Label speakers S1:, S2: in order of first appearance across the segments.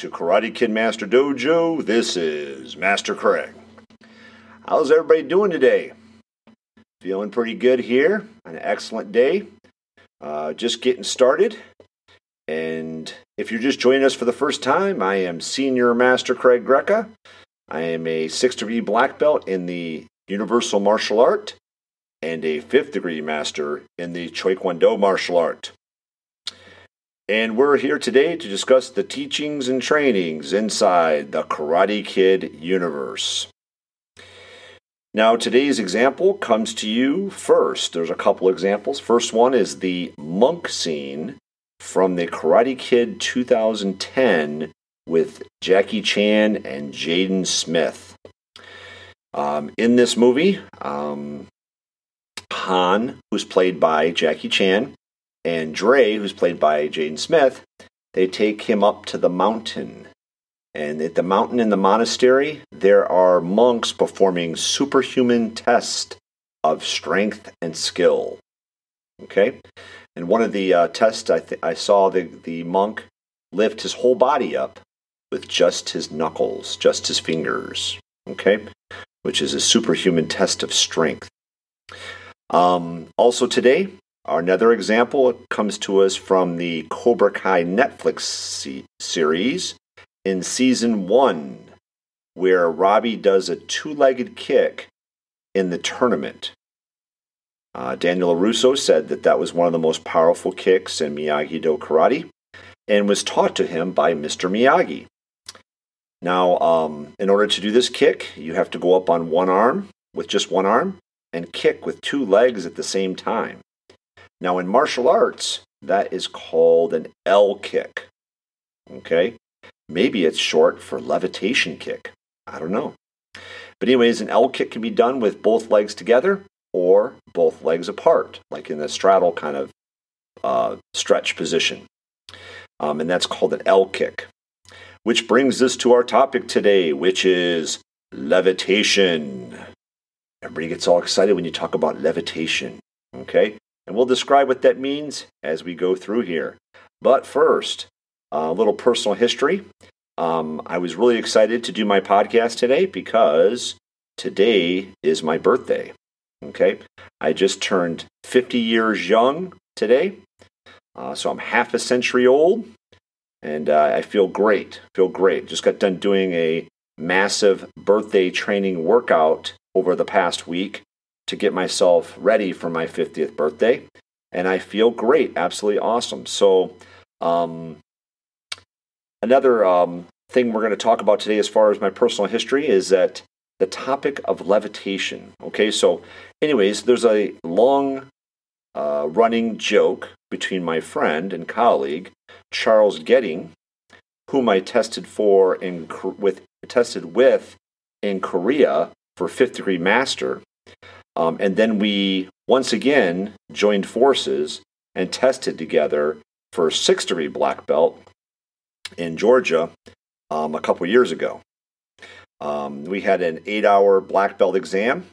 S1: to Karate Kid Master Dojo. This is Master Craig. How's everybody doing today? Feeling pretty good here. An excellent day. Uh, just getting started. And if you're just joining us for the first time, I am Senior Master Craig Greca. I am a sixth degree black belt in the Universal Martial Art and a fifth degree master in the Choi Kwang Do martial art. And we're here today to discuss the teachings and trainings inside the Karate Kid universe. Now, today's example comes to you first. There's a couple examples. First one is the monk scene from the Karate Kid 2010 with Jackie Chan and Jaden Smith. Um, in this movie, um, Han, who's played by Jackie Chan, and Dre, who's played by Jaden Smith, they take him up to the mountain. And at the mountain in the monastery, there are monks performing superhuman tests of strength and skill. Okay? And one of the uh, tests, I, th- I saw the, the monk lift his whole body up with just his knuckles, just his fingers. Okay? Which is a superhuman test of strength. Um, also, today, Another example comes to us from the Cobra Kai Netflix se- series in season one, where Robbie does a two legged kick in the tournament. Uh, Daniel LaRusso said that that was one of the most powerful kicks in Miyagi Do karate and was taught to him by Mr. Miyagi. Now, um, in order to do this kick, you have to go up on one arm with just one arm and kick with two legs at the same time. Now, in martial arts, that is called an L kick. Okay? Maybe it's short for levitation kick. I don't know. But, anyways, an L kick can be done with both legs together or both legs apart, like in the straddle kind of uh, stretch position. Um, and that's called an L kick. Which brings us to our topic today, which is levitation. Everybody gets all excited when you talk about levitation. Okay? And we'll describe what that means as we go through here. But first, a little personal history. Um, I was really excited to do my podcast today because today is my birthday. Okay. I just turned 50 years young today. Uh, so I'm half a century old. And uh, I feel great. Feel great. Just got done doing a massive birthday training workout over the past week to get myself ready for my 50th birthday. And I feel great, absolutely awesome. So, um, another um, thing we're going to talk about today, as far as my personal history, is that the topic of levitation. Okay, so, anyways, there's a long uh, running joke between my friend and colleague, Charles Getting, whom I tested for in with tested with in Korea for fifth degree master. Um, and then we once again joined forces and tested together for sixth degree black belt in Georgia um, a couple years ago. Um, we had an eight hour black belt exam,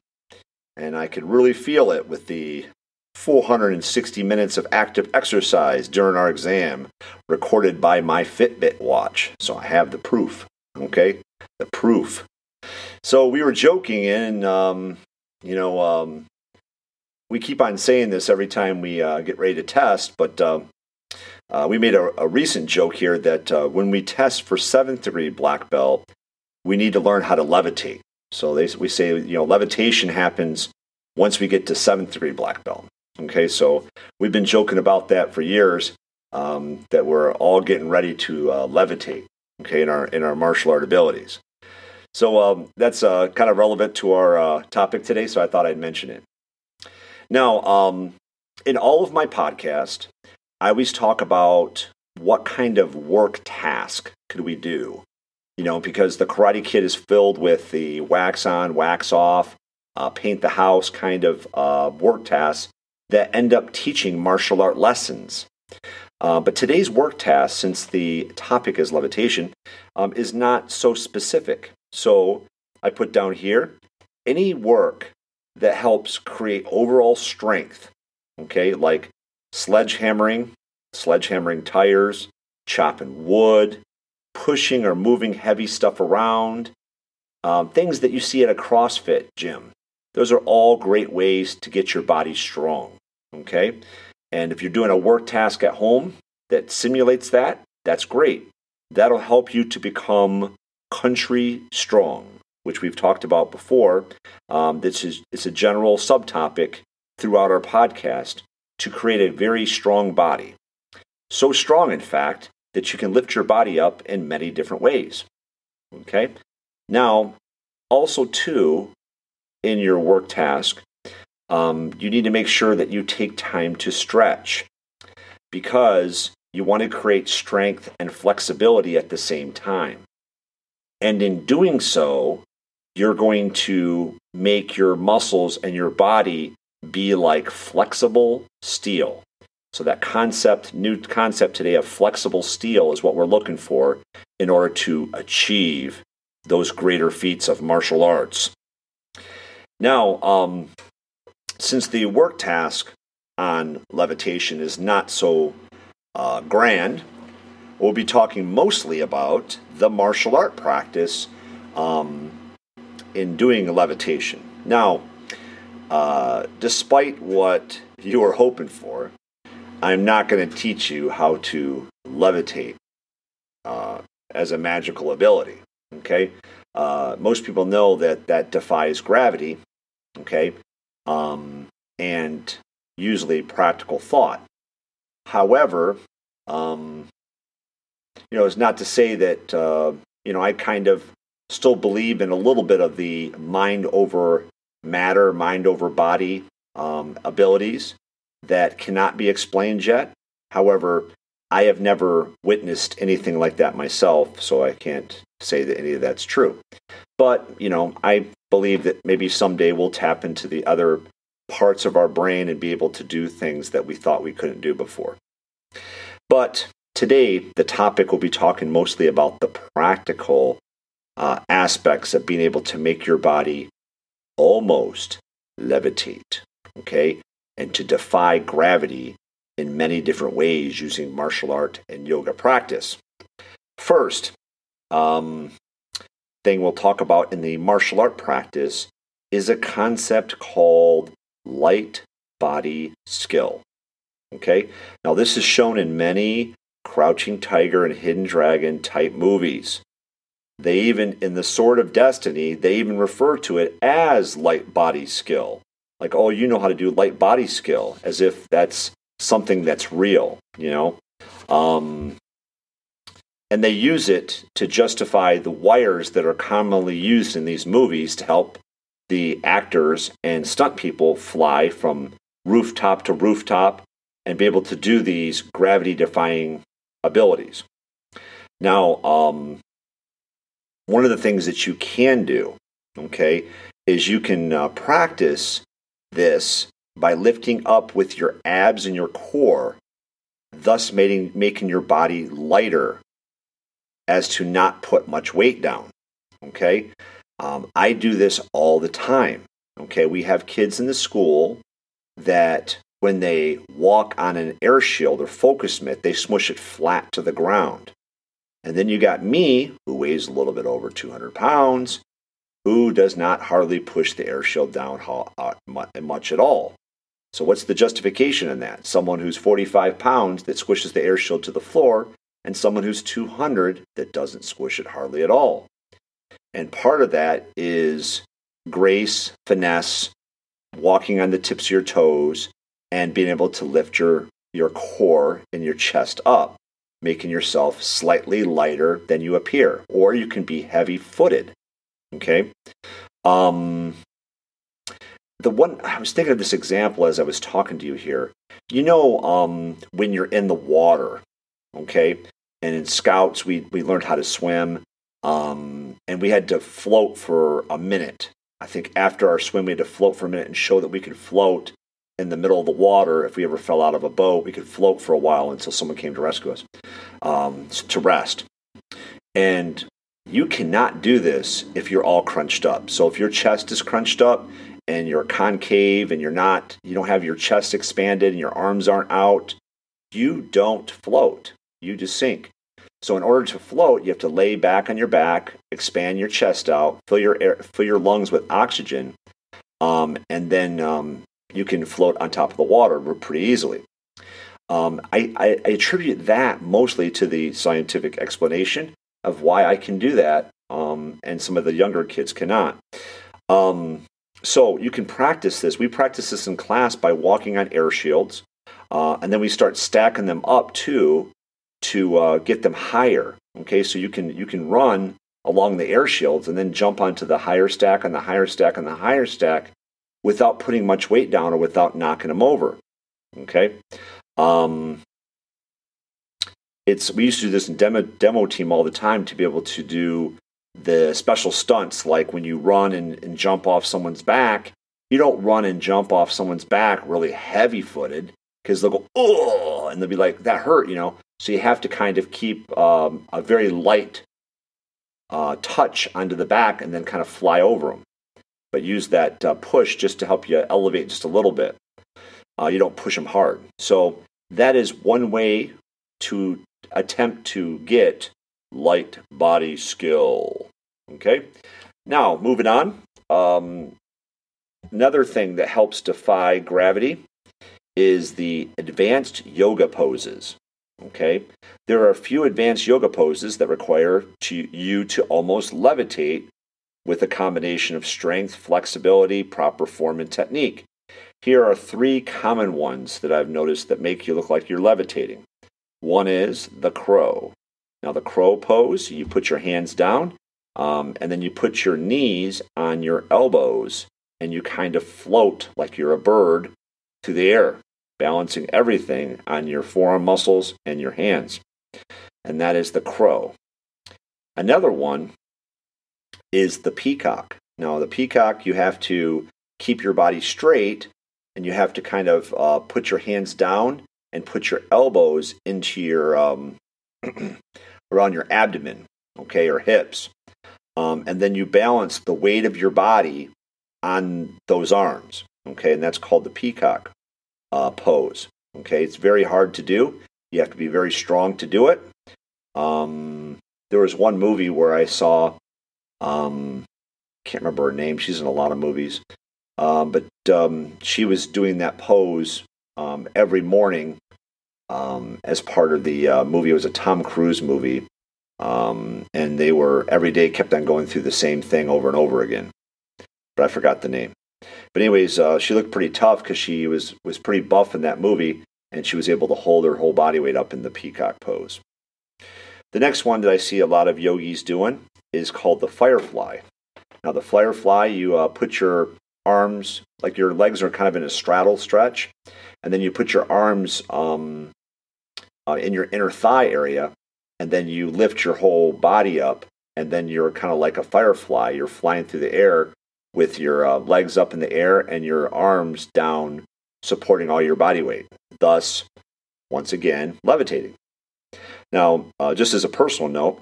S1: and I could really feel it with the 460 minutes of active exercise during our exam recorded by my Fitbit watch. So I have the proof. Okay, the proof. So we were joking, and um, you know, um, we keep on saying this every time we uh, get ready to test, but uh, uh, we made a, a, recent joke here that uh, when we test for seventh degree black belt, we need to learn how to levitate. So they, we say, you know, levitation happens once we get to seventh degree black belt. Okay, so we've been joking about that for years. Um, that we're all getting ready to uh, levitate. Okay, in our in our martial art abilities. So um, that's uh, kind of relevant to our uh, topic today, so I thought I'd mention it. Now, um, in all of my podcast, I always talk about what kind of work task could we do. You know, because the Karate Kid is filled with the wax on, wax off, uh, paint the house kind of uh, work tasks that end up teaching martial art lessons. Uh, but today's work task, since the topic is levitation, um, is not so specific. So I put down here any work that helps create overall strength, okay, like sledgehammering, sledgehammering tires, chopping wood, pushing or moving heavy stuff around, um, things that you see at a CrossFit gym. Those are all great ways to get your body strong. Okay. And if you're doing a work task at home that simulates that, that's great. That'll help you to become country strong, which we've talked about before. Um, this is it's a general subtopic throughout our podcast to create a very strong body. So strong, in fact, that you can lift your body up in many different ways. Okay? Now, also, too, in your work task, um, you need to make sure that you take time to stretch because you want to create strength and flexibility at the same time. And in doing so, you're going to make your muscles and your body be like flexible steel. So that concept, new concept today of flexible steel is what we're looking for in order to achieve those greater feats of martial arts. Now, um, since the work task on levitation is not so uh, grand, we'll be talking mostly about the martial art practice um, in doing levitation. Now, uh, despite what you were hoping for, I'm not going to teach you how to levitate uh, as a magical ability. Okay, uh, most people know that that defies gravity. Okay, um, and usually practical thought. However, um, you know, it's not to say that uh, you know I kind of still believe in a little bit of the mind over matter, mind over body um, abilities that cannot be explained yet. However, I have never witnessed anything like that myself, so I can't say that any of that's true. But, you know, I believe that maybe someday we'll tap into the other parts of our brain and be able to do things that we thought we couldn't do before. But today, the topic will be talking mostly about the practical uh, aspects of being able to make your body almost levitate, okay, and to defy gravity in many different ways using martial art and yoga practice. First, um, thing we'll talk about in the martial art practice is a concept called light body skill. Okay, now this is shown in many Crouching Tiger and Hidden Dragon type movies. They even, in the Sword of Destiny, they even refer to it as light body skill. Like, oh, you know how to do light body skill, as if that's something that's real, you know? Um, and they use it to justify the wires that are commonly used in these movies to help the actors and stunt people fly from rooftop to rooftop and be able to do these gravity defying abilities. Now, um, one of the things that you can do, okay, is you can uh, practice this by lifting up with your abs and your core, thus making, making your body lighter as to not put much weight down. Okay, um, I do this all the time. Okay, we have kids in the school that when they walk on an air shield or focus mitt, they smush it flat to the ground. And then you got me, who weighs a little bit over 200 pounds, who does not hardly push the air shield down uh, much at all. So, what's the justification in that? Someone who's 45 pounds that squishes the air shield to the floor, and someone who's 200 that doesn't squish it hardly at all. And part of that is grace, finesse, walking on the tips of your toes, and being able to lift your, your core and your chest up making yourself slightly lighter than you appear, or you can be heavy footed. Okay. Um, the one I was thinking of this example as I was talking to you here. You know, um, when you're in the water, okay, and in scouts we we learned how to swim, um, and we had to float for a minute. I think after our swim we had to float for a minute and show that we could float in the middle of the water, if we ever fell out of a boat, we could float for a while until someone came to rescue us um, to rest. And you cannot do this if you're all crunched up. So if your chest is crunched up and you're concave and you're not, you don't have your chest expanded and your arms aren't out, you don't float. You just sink. So in order to float, you have to lay back on your back, expand your chest out, fill your air, fill your lungs with oxygen, um, and then um, you can float on top of the water pretty easily. Um, I, I, attribute that mostly to the scientific explanation of why I can do that, um, and some of the younger kids cannot. Um, so you can practice this. We practice this in class by walking on air shields, uh, and then we start stacking them up too to uh, get them higher. Okay, so you can you can run along the air shields and then jump onto the higher stack and the higher stack and the higher stack without putting much weight down or without knocking them over. Okay, um, it's we used to do this in demo demo team all the time to be able to do the special stunts like when you run and, and jump off someone's back. You don't run and jump off someone's back really heavy footed because they'll go oh and they'll be like that hurt you know so you have to kind of keep um, a very light uh, touch onto the back and then kind of fly over them but use that uh, push just to help you elevate just a little bit. Uh, you don't push them hard. So that is one way to attempt to get light body skill. Okay? Now moving on. Um, another thing that helps defy gravity is the advanced yoga poses. Okay, there are a few advanced yoga poses that require to, you to almost levitate with a combination of strength, flexibility, proper form, and technique. Here are three common ones that I've noticed that make you look like you're levitating. One is the crow. Now, the crow pose, you put your hands down um, and then you put your knees on your elbows and you kind of float like you're a bird through the air balancing everything on your forearm muscles and your hands. And that is the crow. Another one is the peacock. Now, the peacock, you have to keep your body straight and you have to kind of uh, put your hands down and put your elbows into your um, around your abdomen, okay, or hips. Um, and then you balance the weight of your body on those arms, okay, and that's called the peacock uh, pose. Okay, it's very hard to do. You have to be very strong to do it. Um, there was one movie where I saw, um, can't remember her name. She's in a lot of movies, um, but um, she was doing that pose um, every morning um, as part of the uh, movie. It was a Tom Cruise movie, um, and they were every day kept on going through the same thing over and over again. But I forgot the name. But anyways, uh, she looked pretty tough because she was was pretty buff in that movie, and she was able to hold her whole body weight up in the peacock pose. The next one that I see a lot of yogis doing is called the firefly. Now, the firefly, you uh, put your arms like your legs are kind of in a straddle stretch, and then you put your arms um, uh, in your inner thigh area, and then you lift your whole body up, and then you're kind of like a firefly. You're flying through the air with your uh, legs up in the air and your arms down, supporting all your body weight. Thus, once again, levitating. Now, uh, just as a personal note,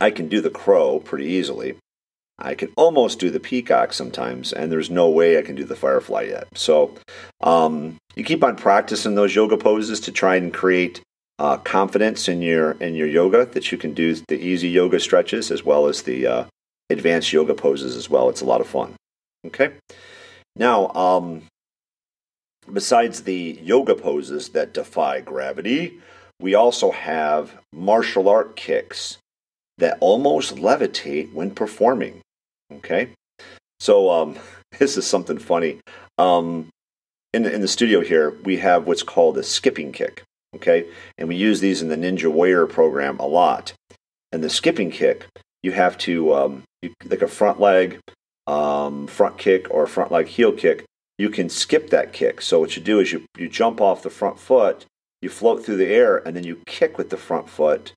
S1: I can do the crow pretty easily. I can almost do the peacock sometimes, and there's no way I can do the firefly yet. So, um, you keep on practicing those yoga poses to try and create uh, confidence in your in your yoga that you can do the easy yoga stretches as well as the uh, advanced yoga poses as well. It's a lot of fun. Okay. Now, um, besides the yoga poses that defy gravity, we also have martial art kicks that almost levitate when performing. Okay. So, um, this is something funny. Um, in, the, in the studio here, we have what's called a skipping kick. Okay. And we use these in the Ninja Warrior program a lot. And the skipping kick, you have to um, you, like a front leg um, front kick or a front leg heel kick, you can skip that kick. So what you do is you, you jump off the front foot, you float through the air, and then you kick with the front foot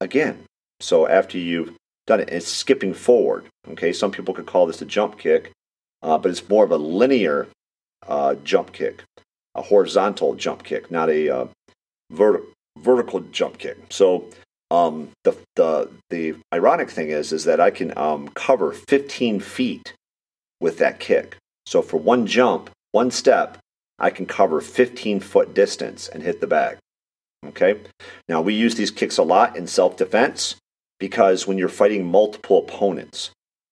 S1: again. So after you've done it, it's skipping forward. Okay, some people could call this a jump kick, uh, but it's more of a linear uh, jump kick, a horizontal jump kick, not a uh, vertical vertical jump kick. So um, the, the, the ironic thing is, is that I can um, cover 15 feet with that kick. So for one jump, one step, I can cover 15 foot distance and hit the bag. Okay. Now we use these kicks a lot in self defense because when you're fighting multiple opponents,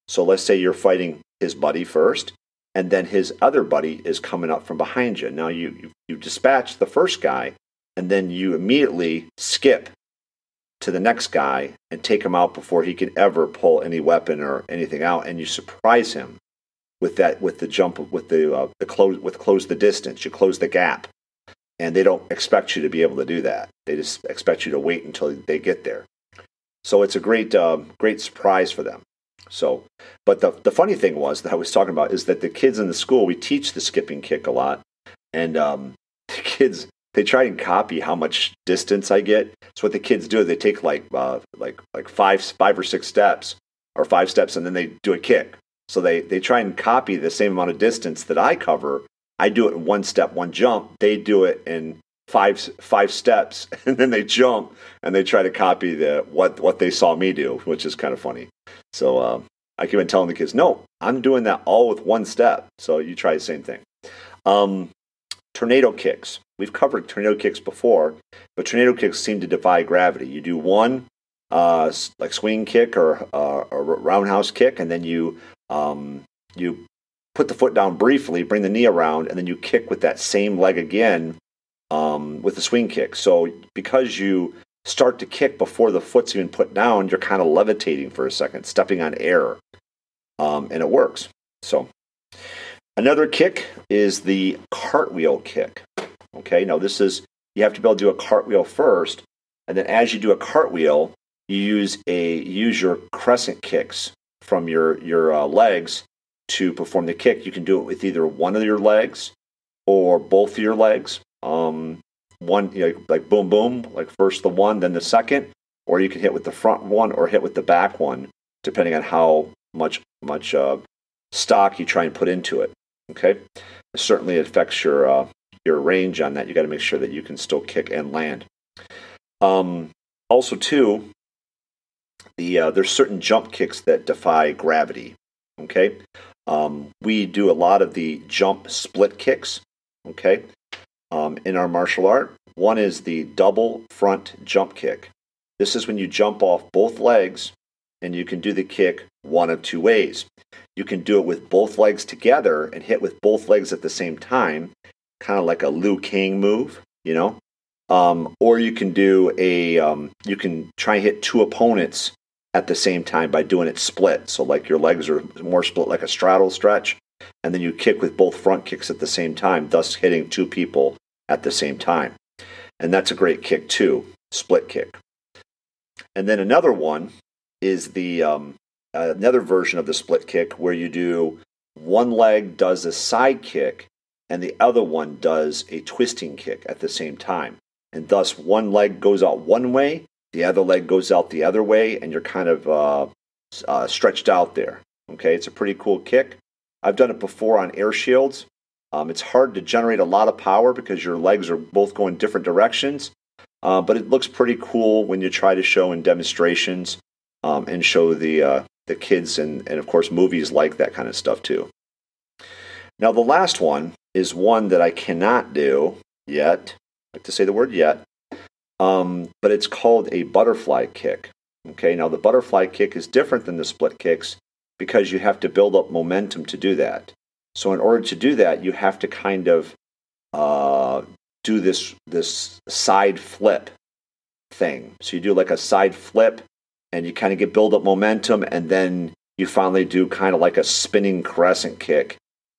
S1: so let's say you're fighting his buddy first, and then his other buddy is coming up from behind you. Now you, you, you dispatch the first guy, and then you immediately skip to the next guy and take him out before he can ever pull any weapon or anything out, and you surprise him with that with the jump with the uh, the close with close the distance. You close the gap, and they don't expect you to be able to do that. They just expect you to wait until they get there. So it's a great uh, great surprise for them. So, but the the funny thing was that I was talking about is that the kids in the school we teach the skipping kick a lot, and um, the kids they try and copy how much distance I get. So what the kids do, they take like uh, like like five five or six steps or five steps, and then they do a kick. So they they try and copy the same amount of distance that I cover. I do it in one step, one jump. They do it in five five steps, and then they jump and they try to copy the what what they saw me do, which is kind of funny. So uh, I keep on telling the kids, no, I'm doing that all with one step. So you try the same thing. Um, tornado kicks. We've covered tornado kicks before, but tornado kicks seem to defy gravity. You do one, uh, like swing kick or uh, a roundhouse kick, and then you um, you put the foot down briefly, bring the knee around, and then you kick with that same leg again um, with the swing kick. So because you start to kick before the foot's even put down, you're kind of levitating for a second, stepping on air, um, and it works. So another kick is the cartwheel kick. Okay, now this is you have to be able to do a cartwheel first, and then as you do a cartwheel, you use a use your crescent kicks from your your uh, legs to perform the kick. You can do it with either one of your legs or both of your legs. Um, one you know, like boom boom, like first the one, then the second, or you can hit with the front one or hit with the back one, depending on how much much uh, stock you try and put into it. Okay, it certainly affects your uh, your range on that. You got to make sure that you can still kick and land. Um, also, too, the uh, there's certain jump kicks that defy gravity. Okay, um, we do a lot of the jump split kicks. Okay, um, in our martial art, one is the double front jump kick. This is when you jump off both legs and you can do the kick one of two ways. You can do it with both legs together and hit with both legs at the same time, kind of like a Liu Kang move, you know. Um, or you can do a um, you can try and hit two opponents at the same time by doing it split. So like your legs are more split like a straddle stretch, and then you kick with both front kicks at the same time, thus hitting two people at the same time. And that's a great kick too, split kick. And then another one is the um, another version of the split kick where you do one leg does a side kick and the other one does a twisting kick at the same time. And thus, one leg goes out one way, the other leg goes out the other way, and you're kind of uh, uh, stretched out there. Okay, it's a pretty cool kick. I've done it before on air shields. Um, it's hard to generate a lot of power because your legs are both going different directions, uh, but it looks pretty cool when you try to show in demonstrations um, and show the uh, the kids and, and of course movies like that kind of stuff too. Now the last one is one that I cannot do yet. I like to say the word yet, um, but it's called a butterfly kick. Okay, now the butterfly kick is different than the split kicks because you have to build up momentum to do that. So in order to do that, you have to kind of uh, do this this side flip thing. So you do like a side flip, and you kind of get build up momentum, and then you finally do kind of like a spinning crescent kick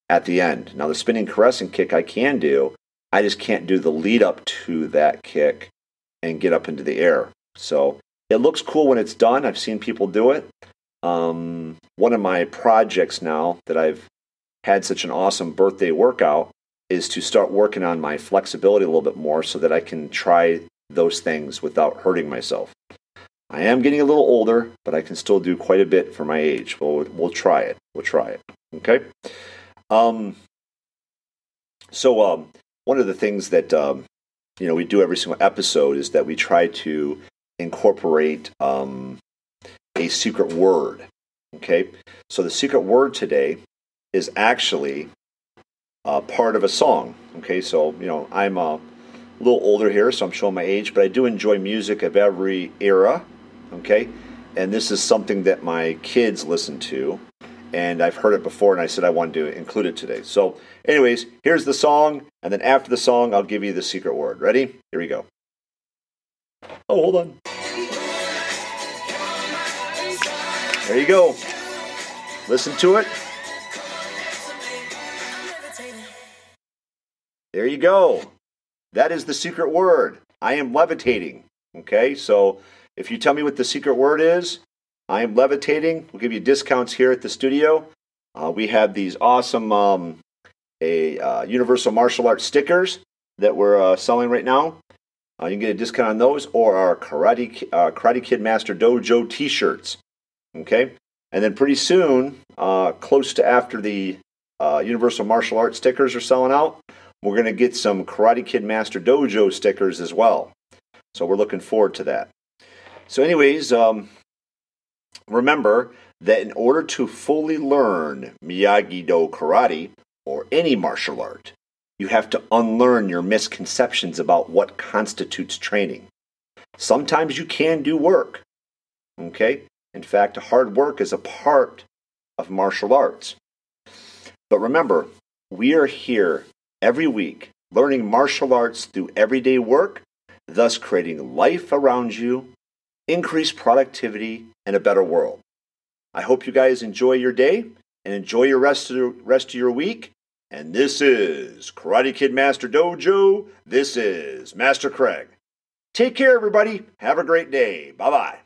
S1: at the end. Now, the spinning crescent kick I can do, I just can't do the lead up to that kick and get up into the air. So it looks cool when it's done. I've seen people do it. Um, one of my projects now that I've had such an awesome birthday workout is to start working on my flexibility a little bit more so that I can try those things without hurting myself. I am getting a little older, but I can still do quite a bit for my age. We'll, we'll try it. We'll try it. Okay. Um, so um, one of the things that um, you know we do every single episode is that we try to incorporate um, a secret word. Okay, so the secret word today is actually uh, part of a song. Okay, so you know I'm a a little older here, so I'm showing my age, but I do enjoy music of every era. Okay, and this is something that my kids listen to, and I've heard it before, and I said I wanted to include it today. So, anyways, here's the song, and then after the song, I'll give you the secret word. Ready? Here we go. Oh, hold on. There you go. Listen to it. There you go. That is the secret word. I am levitating. Okay, so if you tell me what the secret word is, I am levitating. We'll give you discounts here at the studio. Uh, we have these awesome um, a uh, Universal Martial Arts stickers that we're uh, selling right now. Uh, you can get a discount on those or our Karate, uh, Karate Kid Master Dojo t-shirts. Okay, and then pretty soon, uh, close to after the Universal Martial Arts stickers are selling out, we're going to get some Karate Kid Master Dojo stickers as well. So we're looking forward to that. So, anyways, um, remember that in order to fully learn Miyagi Do karate or any martial art, you have to unlearn your misconceptions about what constitutes training. Sometimes you can do work. Okay? In fact, hard work is a part of martial arts. But remember, we are here every week, learning martial arts through everyday work, thus creating life around you, increased productivity, and a better world. I hope you guys enjoy your day and enjoy your rest of the rest of your week. And this is Karate Kid Master Dojo. This is Master Craig. Take care, everybody. Have a great day. Bye bye.